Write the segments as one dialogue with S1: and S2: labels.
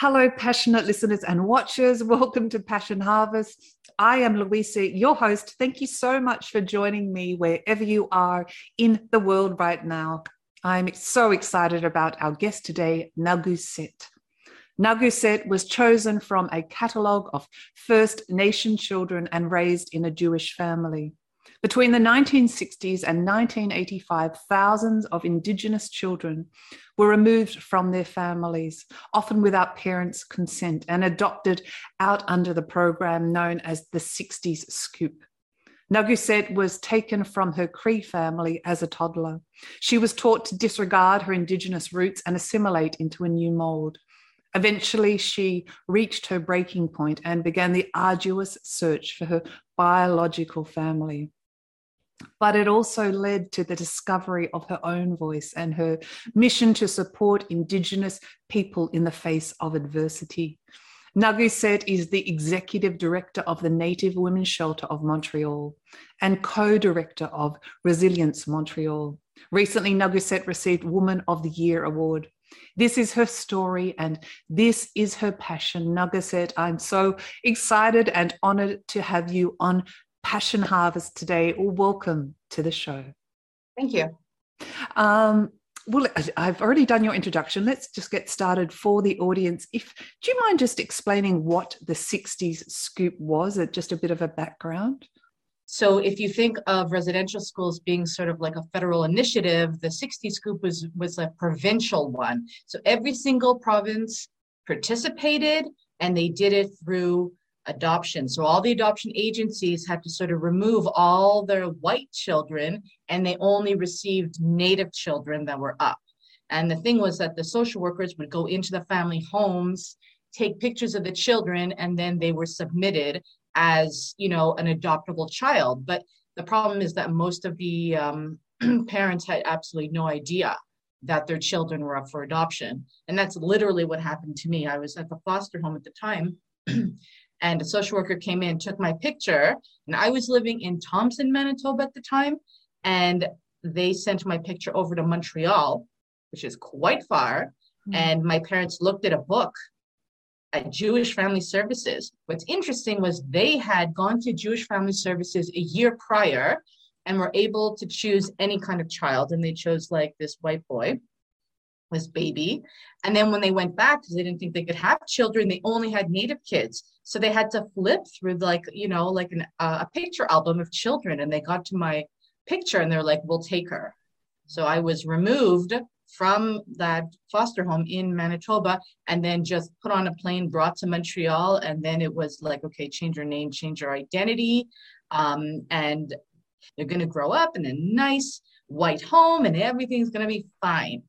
S1: Hello, passionate listeners and watchers. Welcome to Passion Harvest. I am Louisa, your host. Thank you so much for joining me wherever you are in the world right now. I'm so excited about our guest today, Nakuset. Nakuset was chosen from a catalogue of First Nation children and raised in a Jewish family. Between the 1960s and 1985, thousands of Indigenous children were removed from their families, often without parents' consent, and adopted out under the program known as the 60s Scoop. Nakuset was taken from her Cree family as a toddler. She was taught to disregard her Indigenous roots and assimilate into a new mold. Eventually, she reached her breaking point and began the arduous search for her biological family but it also led to the discovery of her own voice and her mission to support Indigenous people in the face of adversity. Nakuset is the executive director of the Native Women's Shelter of Montreal and co director of Resilience Montreal. Recently, Nakuset received Woman of the Year award. This is her story and this is her passion. Nakuset, I'm so excited and honored to have you on Passion Harvest today. Or welcome to the show.
S2: Thank you.
S1: Um, well, I've already done your introduction. Let's just get started for the audience. If do you mind just explaining what the '60s scoop was? Just a bit of a background.
S2: So, if you think of residential schools being sort of like a federal initiative, the '60s scoop was was a provincial one. So every single province participated, and they did it through adoption. So all the adoption agencies had to sort of remove all their white children and they only received native children that were up. And the thing was that the social workers would go into the family homes, take pictures of the children, and then they were submitted as, you know, an adoptable child. But the problem is that most of the um, parents had absolutely no idea that their children were up for adoption. And that's literally what happened to me. I was at the foster home at the time. and a social worker came in, took my picture, and I was living in Thompson, Manitoba at the time, and they sent my picture over to Montreal, which is quite far. Mm-hmm. And my parents looked at a book at Jewish Family Services. What's interesting was they had gone to Jewish Family Services a year prior and were able to choose any kind of child, and they chose like this white boy this baby. And then when they went back, because they didn't think they could have children, they only had native kids. So they had to flip through like, you know, like an, uh, a picture album of children. And they got to my picture and they're like, we'll take her. So I was removed from that foster home in Manitoba and then just put on a plane, brought to Montreal. And then it was like, okay, change your name, change your identity. Um, and they're going to grow up in a nice white home and everything's going to be fine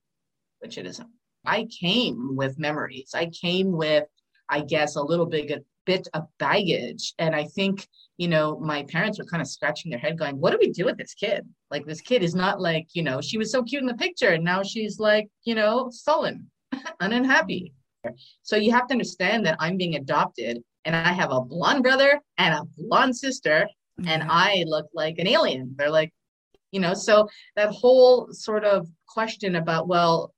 S2: which it isn't. I came with memories. I came with, I guess, a little bit, a bit of baggage. And I think, you know, my parents were kind of scratching their head going, what do we do with this kid? Like, this kid is not like, you know, she was so cute in the picture. And now she's like, you know, sullen and unhappy. So you have to understand that I'm being adopted and I have a blonde brother and a blonde sister. Mm-hmm. And I look like an alien. They're like, you know, so that whole sort of question about, well,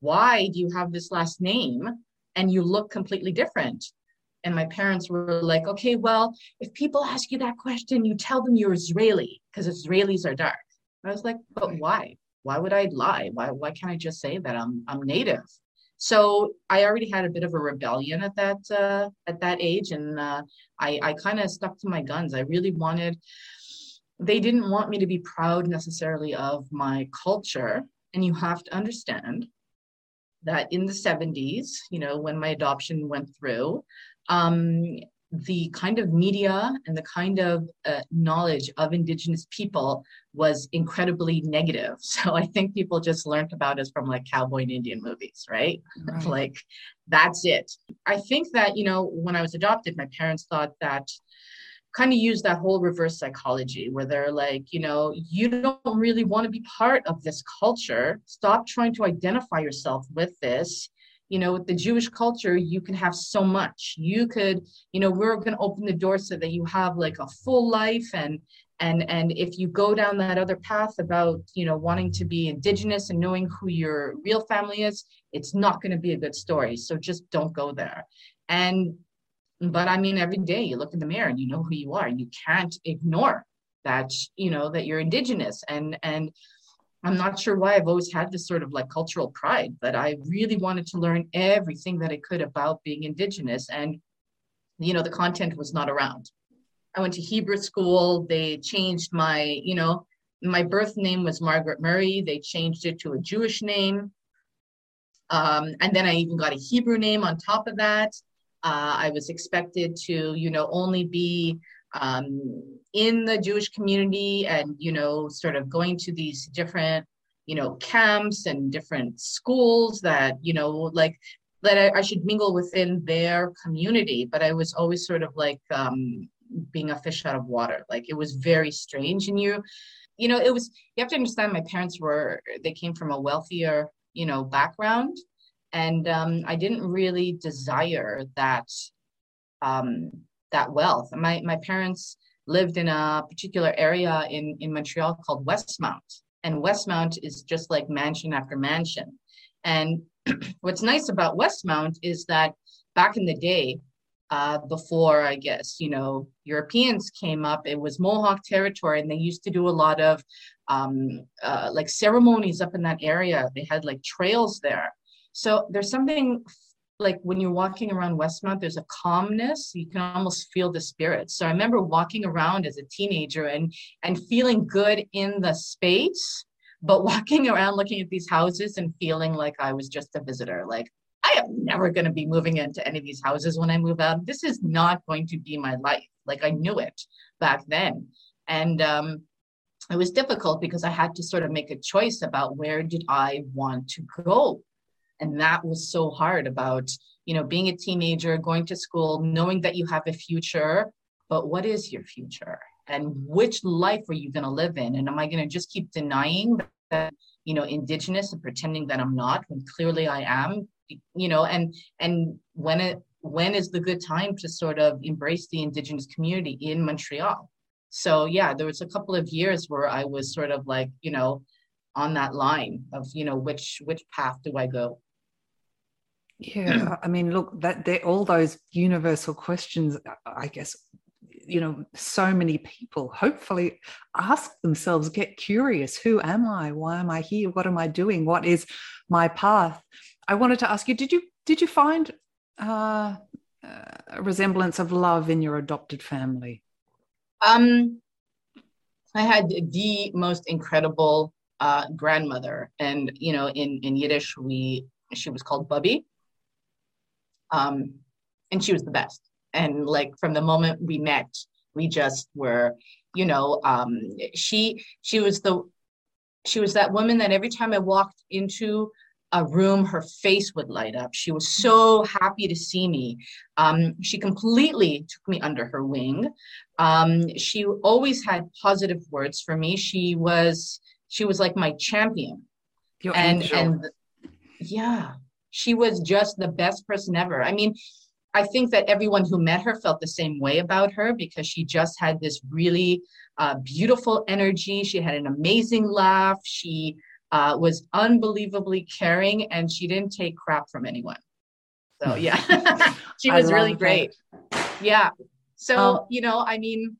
S2: why do you have this last name and you look completely different? And my parents were like, okay, well, if people ask you that question, you tell them you're Israeli because Israelis are dark. I was like, but why? Why would I lie? Why, why can't I just say that I'm, I'm native? So I already had a bit of a rebellion at that uh, at that age, and uh, I, I kind of stuck to my guns. I really wanted. They didn't want me to be proud necessarily of my culture, and you have to understand that in the 70s, you know, when my adoption went through, um, the kind of media and the kind of uh, knowledge of indigenous people was incredibly negative so i think people just learned about us from like cowboy and indian movies right, right. like that's it i think that you know when i was adopted my parents thought that kind of use that whole reverse psychology where they're like, you know, you don't really want to be part of this culture. Stop trying to identify yourself with this you know with the jewish culture you can have so much. You could you know we're going to open the door so that you have like a full life and and and if you go down that other path about you know wanting to be indigenous and knowing who your real family is it's not going to be a good story. So just don't go there. And but i mean every day you look in the mirror and you know who you are. You can't ignore that you know that you're indigenous. And and I'm not sure why I've always had this sort of like cultural pride, but I really wanted to learn everything that I could about being Indigenous. And, you know, the content was not around. I went to Hebrew school. They changed my, you know, my birth name was Margaret Murray. They changed it to a Jewish name. Um, and then I even got a Hebrew name on top of that. Uh, I was expected to, you know, only be um, in the Jewish community and, you know, sort of going to these different, you know, camps and different schools that, you know, like that I, I should mingle within their community. But I was always sort of like um, being a fish out of water. Like it was very strange. And you, you know, it was, you have to understand my parents were, they came from a wealthier, you know, background. And um, I didn't really desire that um, that wealth. My my parents lived in a particular area in in Montreal called Westmount, and Westmount is just like mansion after mansion. And what's nice about Westmount is that back in the day, uh, before I guess you know Europeans came up, it was Mohawk territory, and they used to do a lot of um, uh, like ceremonies up in that area. They had like trails there. So there's something like when you're walking around Westmount, there's a calmness. You can almost feel the spirit. So I remember walking around as a teenager and and feeling good in the space, but walking around looking at these houses and feeling like I was just a visitor. Like I am never going to be moving into any of these houses when I move out. This is not going to be my life. Like I knew it back then, and um, it was difficult because I had to sort of make a choice about where did I want to go and that was so hard about you know being a teenager going to school knowing that you have a future but what is your future? And which life are you going to live in? And am i going to just keep denying that you know indigenous and pretending that i'm not when clearly i am you know? And and when it when is the good time to sort of embrace the indigenous community in montreal? So yeah there was a couple of years where i was sort of like you know on that line of you know which which path do i go
S1: yeah, I mean, look, that they're all those universal questions. I guess you know, so many people hopefully ask themselves, get curious: Who am I? Why am I here? What am I doing? What is my path? I wanted to ask you: Did you did you find uh, a resemblance of love in your adopted family?
S2: Um, I had the most incredible uh, grandmother, and you know, in in Yiddish, we she was called Bubby um, and she was the best. And like from the moment we met, we just were, you know, um, she she was the she was that woman that every time I walked into a room, her face would light up. She was so happy to see me. Um, she completely took me under her wing. Um, she always had positive words for me. She was she was like my champion.
S1: Your and angel. and
S2: yeah, she was just the best person ever. I mean, I think that everyone who met her felt the same way about her because she just had this really uh, beautiful energy. She had an amazing laugh. She uh, was unbelievably caring and she didn't take crap from anyone. So, yeah, she was really great. That. Yeah. So, um, you know, I mean,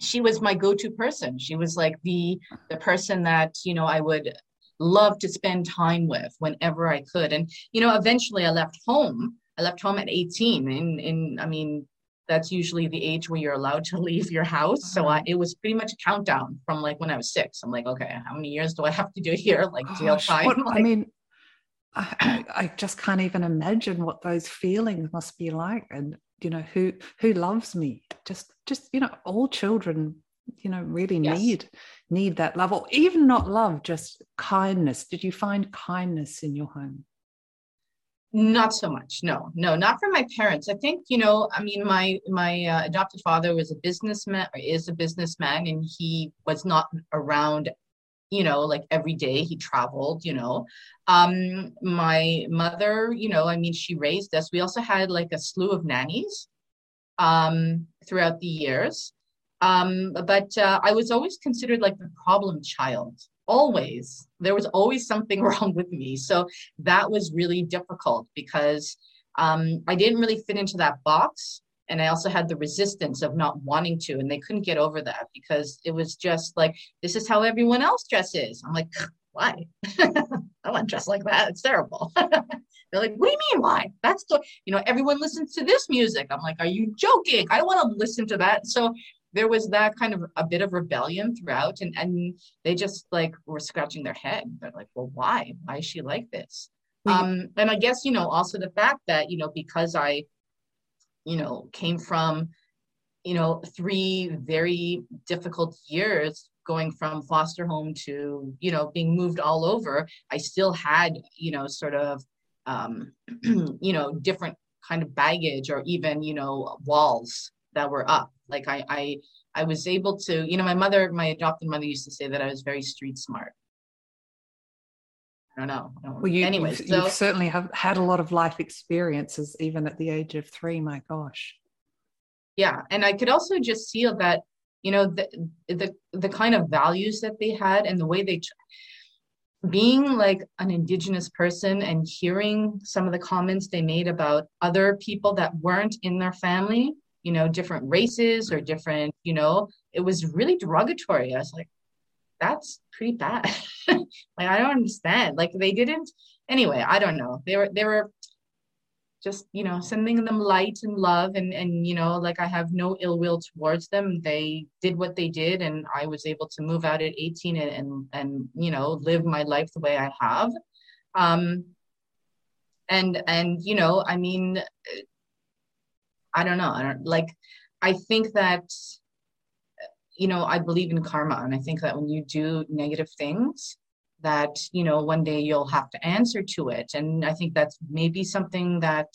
S2: she was my go-to person. She was like the the person that, you know, I would love to spend time with whenever I could. And, you know, eventually I left home. I left home at 18. And, and I mean, that's usually the age where you're allowed to leave your house. So I, uh-huh. it was pretty much a countdown from like when I was six. I'm like, okay, how many years do I have to do here? Like jail time. What,
S1: like, I mean, I, I just can't even imagine what those feelings must be like. And you know who who loves me just just you know all children you know really yes. need need that love or even not love just kindness. Did you find kindness in your home?
S2: Not so much no no not from my parents. I think you know i mean my my uh, adopted father was a businessman or is a businessman and he was not around you know like every day he traveled you know. Um my mother you know i mean she raised us. We also had like a slew of nannies um throughout the years um but uh, i was always considered like the problem child always. There was always something wrong with me. So that was really difficult because um, i didn't really fit into that box. And i also had the resistance of not wanting to and they couldn't get over that because it was just like this is how everyone else dresses. I'm like why? I want to dress like that. It's terrible. They're like what do you mean why? That's the you know everyone listens to this music. I'm like are you joking? I want to listen to that. So there was that kind of a bit of rebellion throughout and and they just like were scratching their head. They're like well why? Why is she like this? Um and i guess you know also the fact that you know because i you know came from you know three very difficult years going from foster home to you know being moved all over i still had you know sort of um you know different kind of baggage or even you know walls that were up like I, I, I was able to, you know, my mother, my adopted mother used to say that I was very street smart. I don't know.
S1: well, you, anyway, you've, so, you certainly have had a lot of life experiences, even at the age of three. My gosh.
S2: Yeah, and I could also just see that, you know, the the the kind of values that they had and the way they, being like an indigenous person and hearing some of the comments they made about other people that weren't in their family you know, different races or different, you know, it was really derogatory. I was like, that's pretty bad. like, I don't understand. Like they didn't, anyway, I don't know. They were, they were just, you know, sending them light and love and, and, you know, like I have no ill will towards them. They did what they did. And I was able to move out at 18 and, and, and you know, live my life the way I have. Um, and, and, you know, I mean, I don't know. I don't like, I think that, you know, I believe in karma. And I think that when you do negative things, that, you know, one day you'll have to answer to it. And I think that's maybe something that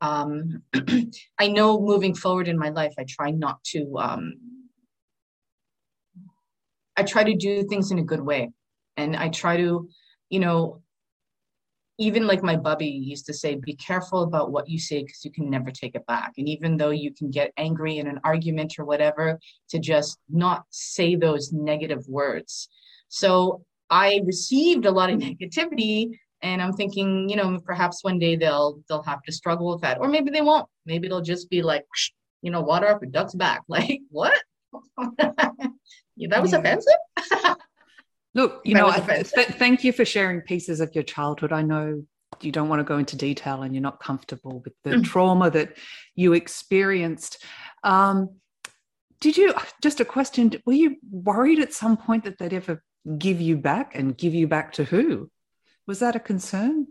S2: um, I know moving forward in my life, I try not to, um, I try to do things in a good way. And I try to, you know, even like my bubby used to say, be careful about what you say because you can never take it back. And even though you can get angry in an argument or whatever, to just not say those negative words. So I received a lot of negativity and I'm thinking, you know, perhaps one day they'll they'll have to struggle with that. Or maybe they won't. Maybe it'll just be like, you know, water up a duck's back. Like, what? that was yeah. offensive?
S1: Look, you know, th- thank you for sharing pieces of your childhood. I know you don't want to go into detail and you're not comfortable with the mm. trauma that you experienced. Um, did you, just a question, were you worried at some point that they'd ever give you back and give you back to who? Was that a concern?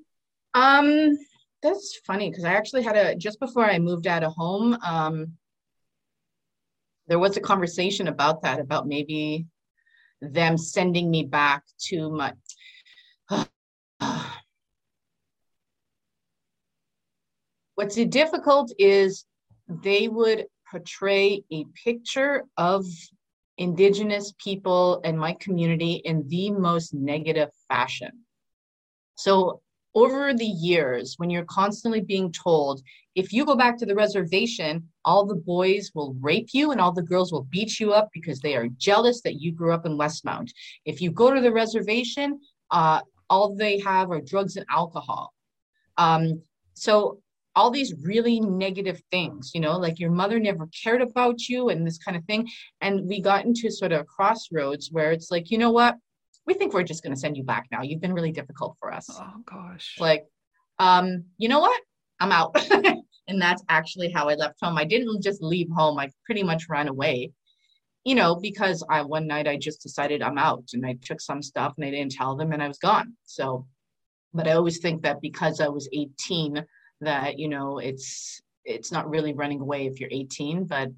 S2: Um, that's funny because I actually had a, just before I moved out of home, um, there was a conversation about that, about maybe them sending me back to my what's difficult is they would portray a picture of indigenous people and my community in the most negative fashion. So over the years, when you're constantly being told, if you go back to the reservation, all the boys will rape you and all the girls will beat you up because they are jealous that you grew up in Westmount. If you go to the reservation, uh, all they have are drugs and alcohol. Um, so all these really negative things, you know, like your mother never cared about you and this kind of thing. And we got into sort of a crossroads where it's like, you know what? We think we're just going to send you back now. You've been really difficult for us.
S1: Oh gosh.
S2: Like, um, you know what? I'm out. and that's actually how I left home. I didn't just leave home. I pretty much ran away, you know, because I one night I just decided I'm out and I took some stuff and I didn't tell them and I was gone. So, but I always think that because I was 18, that, you know, it's it's not really running away if you're 18 but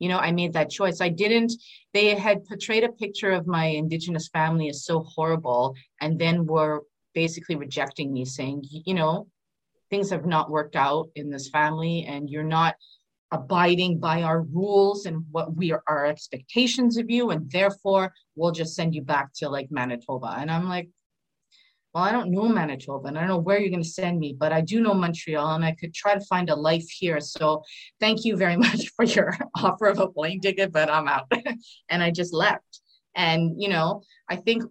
S2: you know i made that choice. I didn't they had portrayed a picture of my indigenous family as so horrible and then were basically rejecting me saying you know things have not worked out in this family and you're not abiding by our rules and what we are our expectations of you and therefore we'll just send you back to like manitoba. And i'm like well i don't know manitoba and i don't know where you're going to send me but i do know montreal and i could try to find a life here so thank you very much for your offer of a plane ticket but i'm out and i just left and you know i think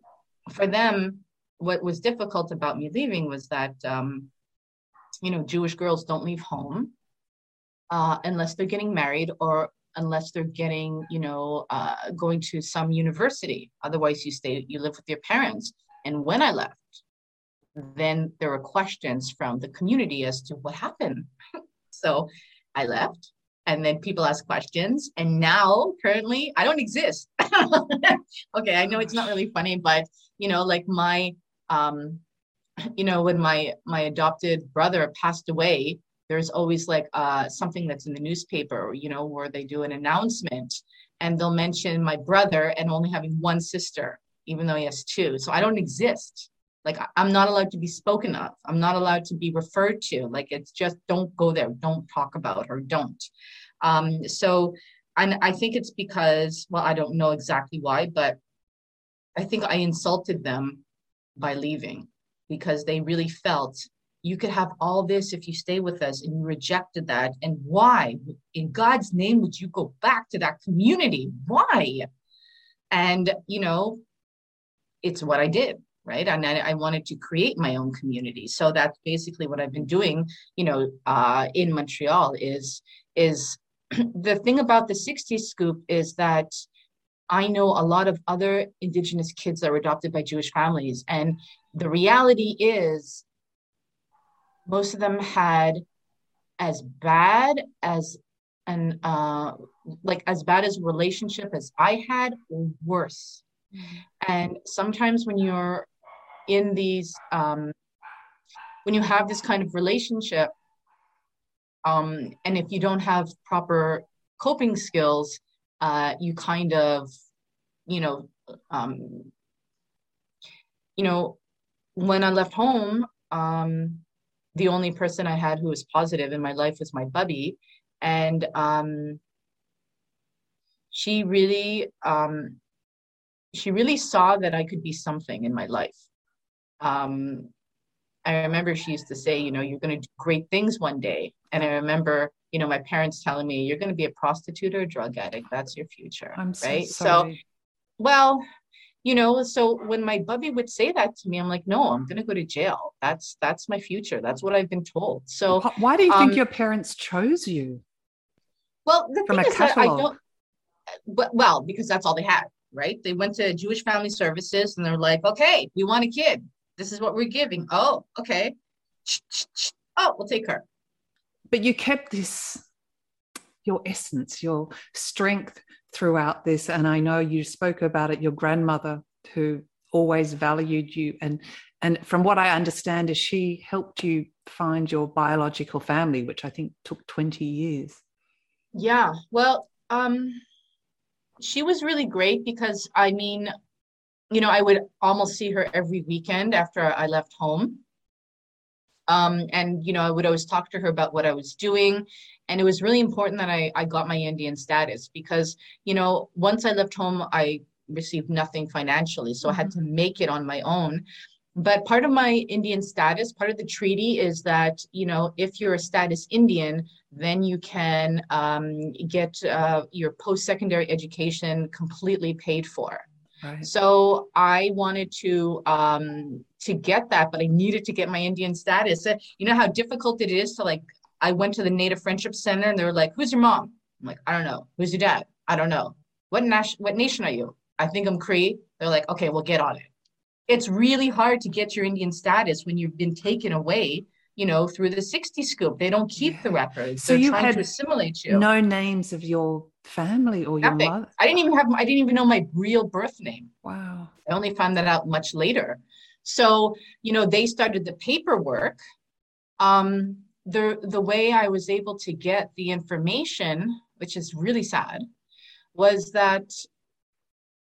S2: for them what was difficult about me leaving was that um, you know jewish girls don't leave home uh, unless they're getting married or unless they're getting, you know, uh, going to some university. Otherwise, you stay, you live with your parents. And when I left, then there were questions from the community as to what happened. so I left, and then people ask questions. And now, currently, I don't exist. okay, I know it's not really funny, but you know, like my, um, you know, when my my adopted brother passed away, there's always like uh, something that's in the newspaper, you know, where they do an announcement and they'll mention my brother and only having one sister, even though he has two. So I don't exist. Like I'm not allowed to be spoken of. I'm not allowed to be referred to. Like it's just don't go there, don't talk about or don't. Um, so, and I think it's because, well, I don't know exactly why, but I think I insulted them by leaving because they really felt you could have all this if you stay with us and you rejected that and why in god's name would you go back to that community why and you know it's what i did right and I, I, wanted to create my own community so that's basically what i've been doing you know uh, in montreal is is the thing about the 60s scoop is that i know a lot of other indigenous kids that were adopted by jewish families and the reality is most of them had as bad as an uh, like as bad as relationship as I had or worse. Mm-hmm. And sometimes when you're in these um, when you have this kind of relationship, um, and if you don't have proper coping skills, uh, you kind of, you know, um, you know, when I left home, um, the only person I had who was positive in my life was my bubby. And um, she really, um, she really saw that I could be something in my life. Um, I remember she used to say, you know, you're going to do great things one day. And I remember, you know, my parents telling me, you're going to be a prostitute or a drug addict. That's your future.
S1: I'm so
S2: right.
S1: Sorry.
S2: So, well, you know so when my bubby would say that to me i'm like no i'm going to go to jail that's that's my future that's what i've been told so
S1: why do you think um, your parents chose you
S2: well the from thing is that i don't but well because that's all they had right they went to jewish family services and they're like okay we want a kid this is what we're giving oh okay oh we'll take her
S1: but you kept this your essence your strength throughout this. And I know you spoke about it, your grandmother who always valued you and and from what I understand is she helped you find your biological family, which I think took 20 years.
S2: Yeah. Well, um she was really great because I mean, you know, I would almost see her every weekend after I left home. Um, and you know, I would always talk to her about what I was doing and it was really important that I, I got my Indian status because, you know, once I left home, I received nothing financially. So I had to make it on my own. But part of my Indian status, part of the treaty is that, you know, if you're a status Indian, then you can um, get uh, your post secondary education completely paid for. Right. So I wanted to um, to get that, but I needed to get my Indian status. You know how difficult it is to like I went to the Native Friendship Center and they were like, Who's your mom? I'm like, I don't know. Who's your dad? I don't know. What nation what nation are you? I think I'm Cree. They're like, okay, we'll get on it. It's really hard to get your Indian status when you've been taken away, you know, through the 60 scoop. They don't keep the records. So They're you trying had to assimilate you.
S1: No names of your family or Nothing. your mother.
S2: I didn't even have I didn't even know my real birth name.
S1: Wow.
S2: I only found that out much later. So, you know, they started the paperwork. Um, the the way I was able to get the information, which is really sad, was that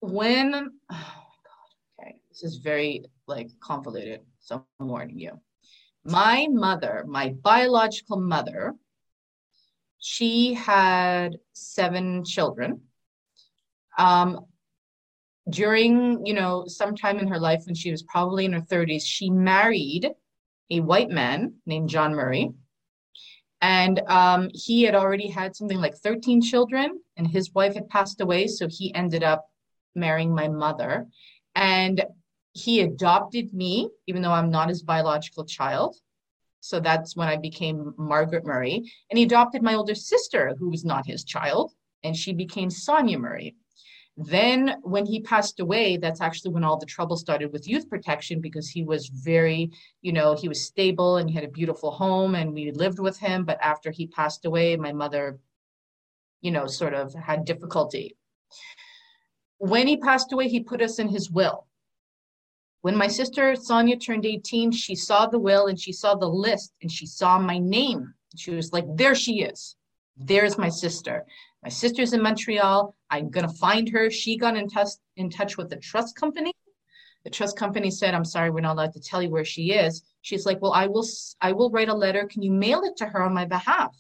S2: when oh my god, okay, this is very like convoluted, so I'm warning you. My mother, my biological mother, she had seven children. Um, during, you know, sometime in her life when she was probably in her 30s, she married a white man named John Murray. And um, he had already had something like 13 children, and his wife had passed away. So he ended up marrying my mother. And he adopted me, even though I'm not his biological child. So that's when I became Margaret Murray. And he adopted my older sister, who was not his child, and she became Sonia Murray. Then, when he passed away, that's actually when all the trouble started with youth protection because he was very, you know, he was stable and he had a beautiful home and we lived with him. But after he passed away, my mother, you know, sort of had difficulty. When he passed away, he put us in his will. When my sister Sonia turned 18, she saw the will and she saw the list and she saw my name. She was like, There she is. There's my sister. My sister's in Montreal. I'm going to find her. She got in touch, in touch with the trust company. The trust company said, I'm sorry, we're not allowed to tell you where she is. She's like, well, I will, I will write a letter. Can you mail it to her on my behalf?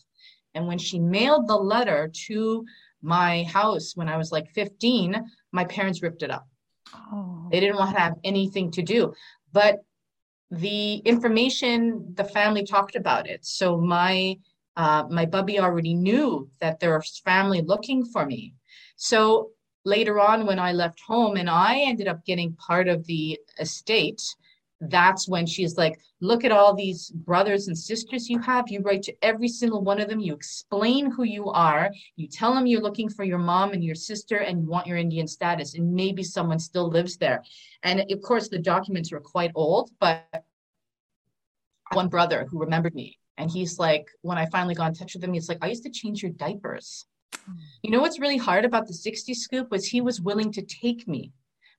S2: And when she mailed the letter to my house when I was like 15, my parents ripped it up. Oh. They didn't want to have anything to do. But the information, the family talked about it. So my uh, my bubby already knew that there was family looking for me. So later on, when I left home and I ended up getting part of the estate, that's when she's like, Look at all these brothers and sisters you have. You write to every single one of them. You explain who you are. You tell them you're looking for your mom and your sister and you want your Indian status. And maybe someone still lives there. And of course, the documents were quite old, but one brother who remembered me and he's like, when I finally got in touch with him, he's like, I used to change your diapers. You know what's really hard about the 60 scoop was he was willing to take me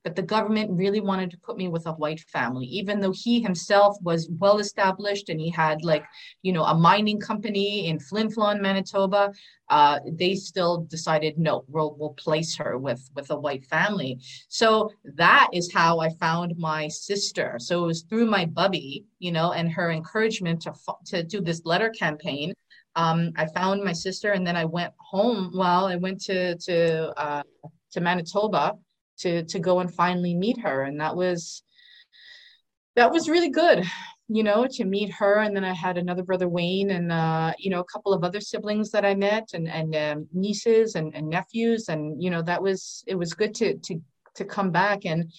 S2: but the government really wanted to put me with a white family, even though he himself was well established and he had like, you know, a mining company in Flin Flon, Manitoba. Uh, they still decided no, we'll we'll place her with with a white family. So that is how I found my sister. So it was through my bubby, you know, and her encouragement to to do this letter campaign. Um, I found my sister, and then I went home. Well, I went to to uh, to Manitoba to to go and finally meet her. And that was that was really good you know to meet her. And then i had another brother wayne and uh, you know a couple of other siblings that i met and and um, nieces and, and nephews. And you know that was it was good to to to come back. And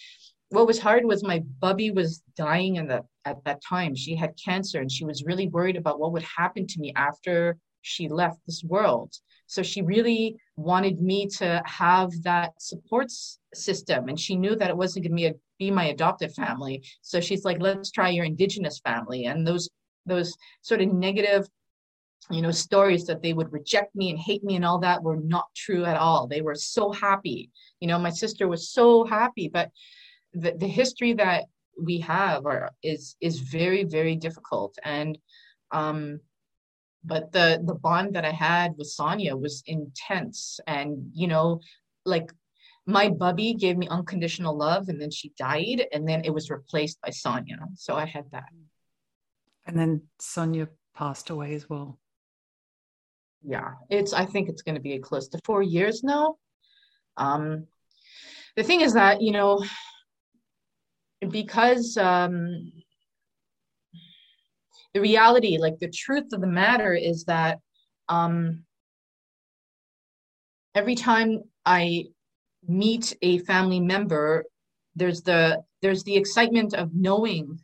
S2: what was hard was my bubby was dying in the at that time. She had cancer and she was really worried about what would happen to me after she left this world so she really wanted me to have that support system. And she knew that it wasn't going to be, my adoptive family. So she's like, let's try your indigenous family. And those, those sort of negative you know stories that they would reject me and hate me and all that were not true at all they were so happy you know my sister was so happy but the, the history that we have are, is is very very difficult and um but the the bond that I had with Sonia was intense. And you know like my bubby gave me unconditional love and then she died and then it was replaced by Sonia. So I had that.
S1: And then Sonia passed away as well.
S2: Yeah it's I think it's going to be close to 4 years now. Um the thing is that you know because um the reality, like the truth of the matter is that um, every time I meet a family member, there's the there's the excitement of knowing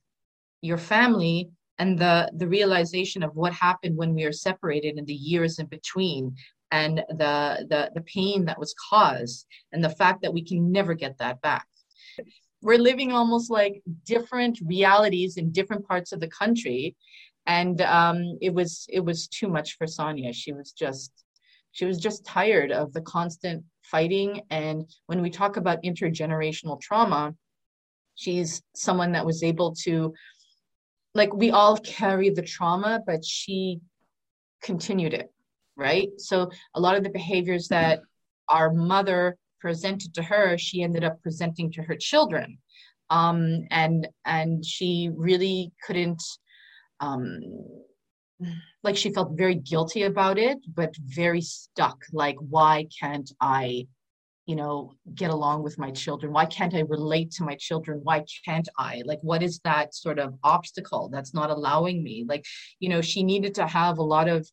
S2: your family and the the realization of what happened when we are separated and the years in between and the the the pain that was caused and the fact that we can never get that back we're living almost like different realities in different parts of the country. And um, it was it was too much for sonia. She was just she was just tired of the constant fighting. And when we talk about intergenerational trauma she's someone that was able to like we all carry the trauma, but she continued it, right? So a lot of the behaviors that our mother presented to her, she ended up presenting to her children. Um, and and she really couldn't um like she felt very guilty about it, but very stuck. Like, why can't I you know get along with my children why can't i relate to my children why can't i like what is that sort of obstacle that's not allowing me like you know she needed to have a lot of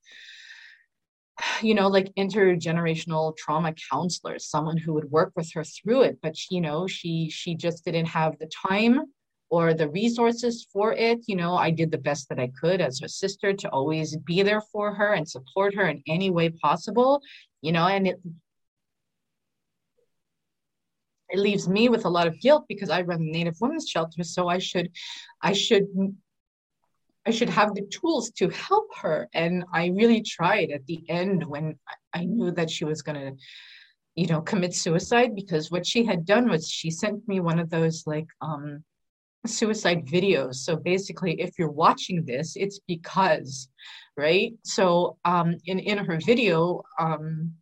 S2: you know like intergenerational trauma counselors someone who would work with her through it but you know she she just didn't have the time or the resources for it you know i did the best that i could as her sister to always be there for her and support her in any way possible you know and it it leaves me with a lot of guilt because I run the Native Women's Shelter. So I should, I should, I should have the tools to help her. And I really tried at the end when I knew that she was going to, you know, commit suicide because what she had done was she sent me one of those like um, suicide videos. So basically, if you're watching this, it's because, right? So um, in in her video, um,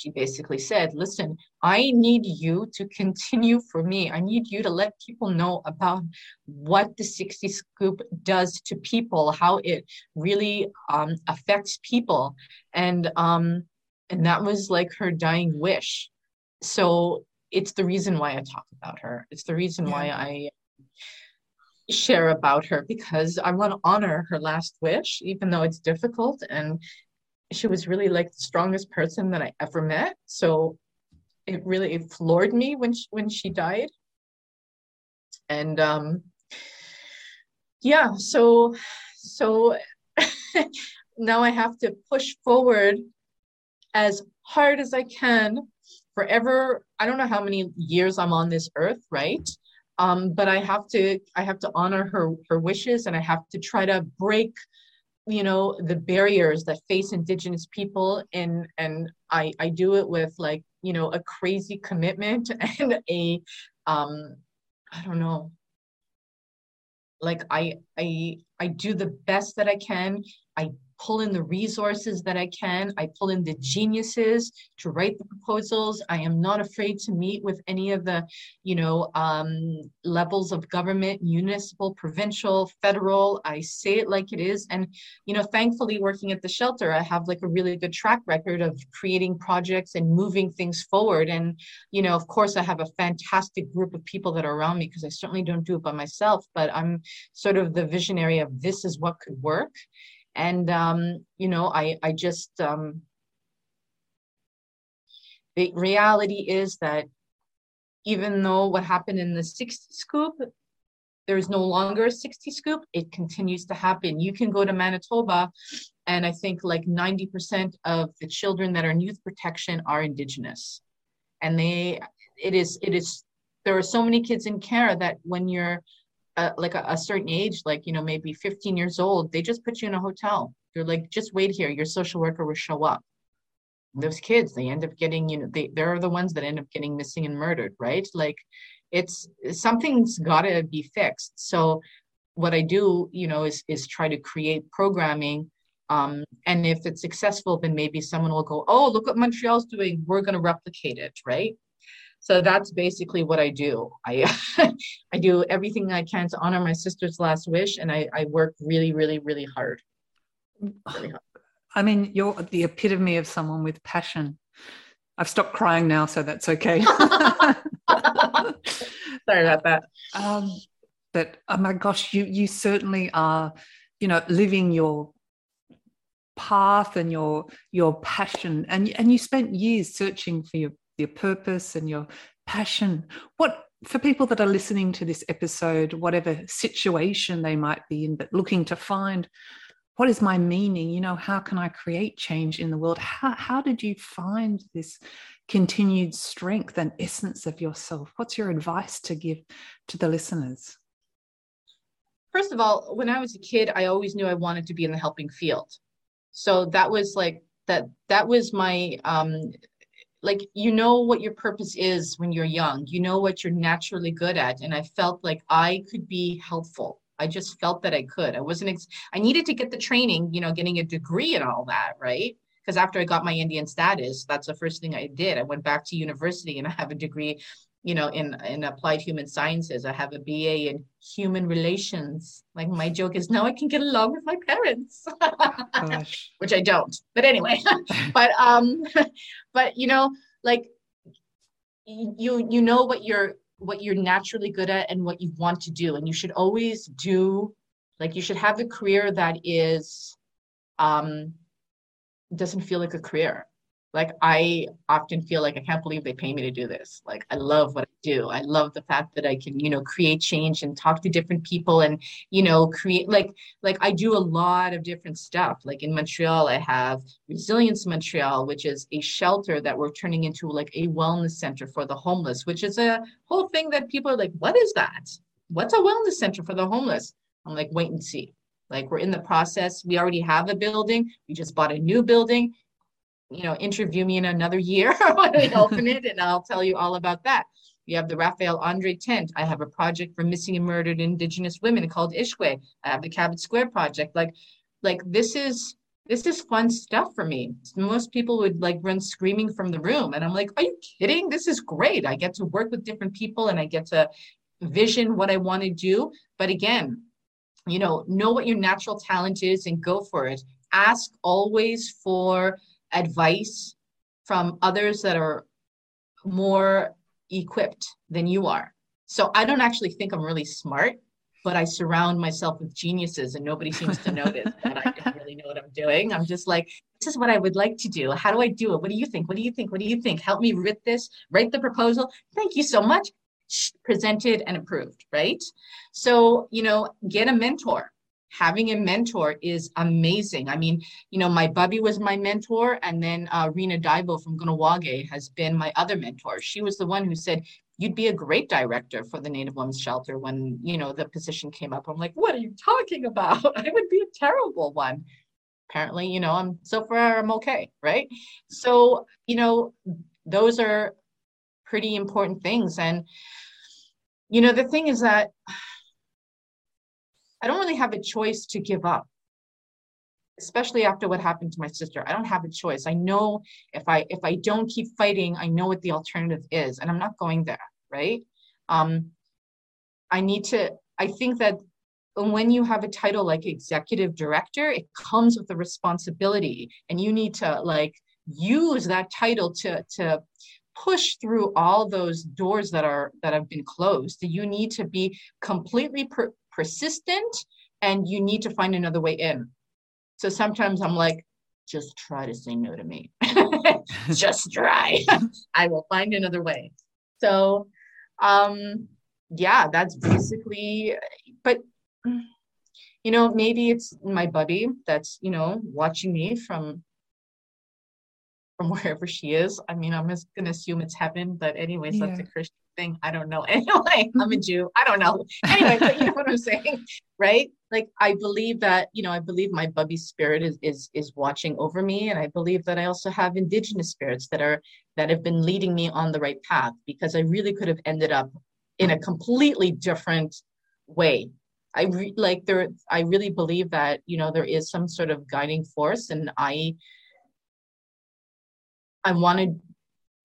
S2: she basically said, Listen, I need you to continue for me. I need you to let people know about what the 60 scoop does to people, how it really um, affects people. And um, and that was like her dying wish. So it's the reason why I talk about her. It's the reason yeah. why I share about her because I want to honor her last wish, even though it's difficult and she was really like the strongest person that I ever met. So it really it floored me when she, when she died. And um yeah, so so now I have to push forward as hard as I can forever. I don't know how many years I'm on this earth, right? Um, but I have to I have to honor her her wishes and I have to try to break you know the barriers that face indigenous people and and i i do it with like you know a crazy commitment and a um i don't know. Like i i i do the best that i can. I pull in the resources that I can. I pull in the geniuses to write the proposals. I am not afraid to meet with any of the, you know, um, levels of government, municipal, provincial, federal. I say it like it is. And, you know, thankfully working at the shelter, I have like a really good track record of creating projects and moving things forward. And, you know, of course, I have a fantastic group of people that are around me because I certainly don't do it by myself, but I'm sort of the visionary of this is what could work and um, you know i i just um, the reality is that even though what happened in the 60 scoop there is no longer a 60 scoop it continues to happen. You can go to manitoba and i think like 90% of the children that are in youth protection are indigenous. And they it is it is there are so many kids in care that when you're like a, a, certain age, like, you know, maybe 15 years old, they just put you in a hotel. They're like, just wait here. Your social worker will show up. Those kids, they end up getting, you know, they, they're the ones that end up getting missing and murdered, right? Like it's something's got to be fixed. So what I do, you know, is, is try to create programming um, and if it's successful, then maybe someone will go, oh, look what Montreal's doing. We're going to replicate it, right? So that's basically what I do. I I do everything I can to honor my sister's last wish, and I, I work really, really, really hard.
S1: really hard. I mean, you're the epitome of someone with passion. I've stopped crying now, so that's okay.
S2: Sorry about that.
S1: Um, but oh my gosh, you you certainly are, you know, living your path and your your passion, and and you spent years searching for your your purpose and your passion. What for people that are listening to this episode, whatever situation they might be in, but looking to find what is my meaning? You know, how can I create change in the world? How, how did you find this continued strength and essence of yourself? What's your advice to give to the listeners?
S2: First of all, when I was a kid, I always knew I wanted to be in the helping field. So that was like that that was my um like you know what your purpose is when you're young you know what you're naturally good at and i felt like i could be helpful I just felt that I could. I wasn't, ex- I needed to get the training, you know, getting a degree and all that, right? Because after I got my Indian status, that's the first thing I did. I went back to university and I have a degree, you know, in, in applied human sciences. I have a BA in human relations. Like my joke is now I can get along with my parents, which I don't. But anyway, but, um, but, you know, like you, you know what you're, what you're naturally good at and what you want to do and you should always do like you should have a career that is um doesn't feel like a career like i often feel like i can't believe they pay me to do this. Like i love what i do. I love the fact that i can you know create change and talk to different people and you know create like like i do a lot of different stuff. Like in montreal i have resilience montreal which is a shelter that we're turning into like a wellness center for the homeless which is a whole thing that people are like what is that? What's a wellness center for the homeless? I'm like wait and see. Like we're in the process. We already have a building. We just bought a new building you know, interview me in another year when we open it, and I'll tell you all about that. We have the Raphael Andre tent. I have a project for missing and murdered Indigenous women called Iskweu. I have the Cabot Square project. Like, like this is this is fun stuff for me. Most people would like run screaming from the room, and I'm like, are you kidding? This is great. I get to work with different people, and I get to vision what I want to do. But again, you know, know what your natural talent is and go for it. Ask always for advice from others that are more equipped than you are. So I don't actually think I'm really smart, but I surround myself with geniuses and nobody seems to notice that I don't really know what I'm doing. I'm just like, this is what I would like to do. How do I do it? What do you think? What do you think? What do you think? Help me write this, write the proposal. Thank you so much. Presented and approved, right? So, you know, get a mentor having a mentor is amazing. I mean, you know, my bubby was my mentor, and then uh, Rena Diabo from Kahnawake has been my other mentor. She was the one who said, You'd be a great director for the Native Women's Shelter when, you know, the position came up. I'm like, What are you talking about? I would be a terrible one. Apparently, you know, I'm so far I'm okay, right? So, you know, those are pretty important things. And, you know, the thing is that I don't really have a choice to give up, especially after what happened to my sister. I don't have a choice. I know if I if I don't keep fighting, I know what the alternative is, and I'm not going there, right? Um, I need to. I think that when you have a title like executive director, it comes with a responsibility, and you need to like use that title to to push through all those doors that are that have been closed you need to be completely per- persistent and you need to find another way in. So sometimes I'm like, just try to say no to me. just try. I will find another way. So um yeah, that's basically but you know, maybe it's my buddy that's, you know, watching me from from wherever she is. I mean, I'm just gonna assume it's heaven, but anyways, yeah. that's a Christian thing. I don't know. Anyway, I'm a. Jew. I don't know. Anyway, but you know what I'm saying, right? Like I believe that, you know, I believe my bubby spirit is is is watching over me. And I believe that I also have indigenous spirits that are that have been leading me on the right path because I really could have ended up in a completely different way. I re- like there I really believe that, you know, there is some sort of guiding force and I I wanted,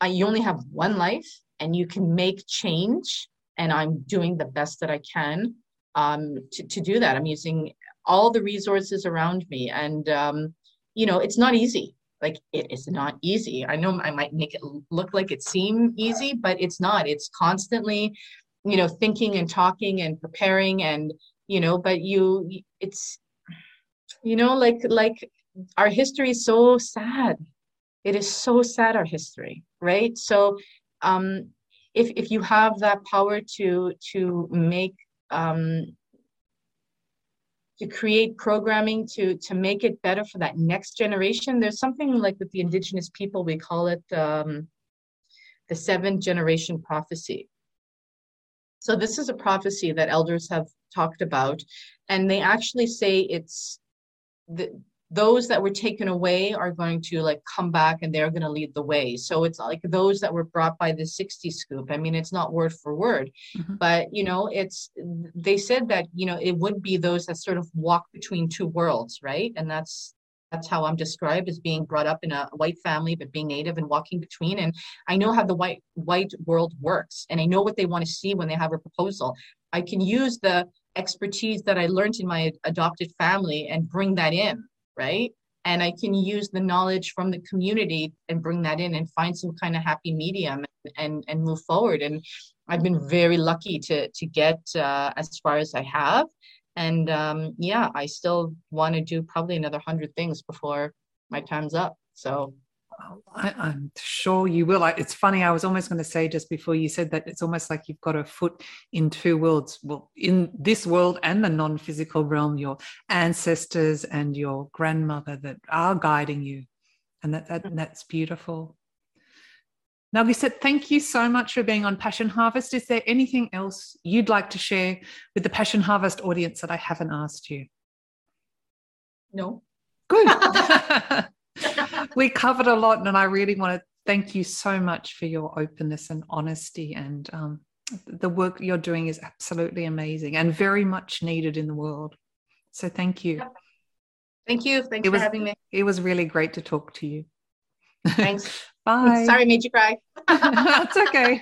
S2: I, you only have one life and you can make change. And I'm doing the best that I can um, to, to do that. I'm using all the resources around me. And, um, you know, it's not easy. Like it is not easy. I know I might make it look like it seem easy, but it's not. It's constantly, you know, thinking and talking and preparing and, you know, but you, it's, you know, like, like our history is so sad it is so sad our history right? So um, if if you have that power to to make um, to create programming to to make it better for that next generation there's something like with the indigenous people we call it um, the seventh generation prophecy. So this is a prophecy that elders have talked about and they actually say it's the those that were taken away are going to like come back and they're going to lead the way. So it's like those that were brought by the 60 scoop i mean it's not word for word mm-hmm. but you know it's they said that you know it would be those that sort of walk between two worlds right? And that's that's how i'm described as being brought up in a white family but being native and walking between. And i know how the white white world works and i know what they want to see when they have a proposal. I can use the expertise that i learned in my adopted family and bring that in right? And I can use the knowledge from the community and bring that in and find some kind of happy medium and and move forward. And I've been very lucky to to get uh, as far as I have. And um, yeah, I still want to do probably another hundred things before my time's up. So Oh,
S1: I, am sure you will. I, it's funny. I was almost going to say just before you said that it's almost like you've got a foot in two worlds. Well, in this world and the non-physical realm, your ancestors and your grandmother that are guiding you, and that, that that's beautiful. Now, we said thank you so much for being on Passion Harvest. Is there anything else you'd like to share with the Passion Harvest audience that I haven't asked you?
S2: No.
S1: Good. we covered a lot, and I really want to thank you so much for your openness and honesty. And um, the work you're doing is absolutely amazing and very much needed in the world. So thank you.
S2: Thank you. Thanks it for
S1: was,
S2: having me.
S1: It was really great to talk to you.
S2: Thanks.
S1: Bye.
S2: Sorry, I made you cry.
S1: That's okay.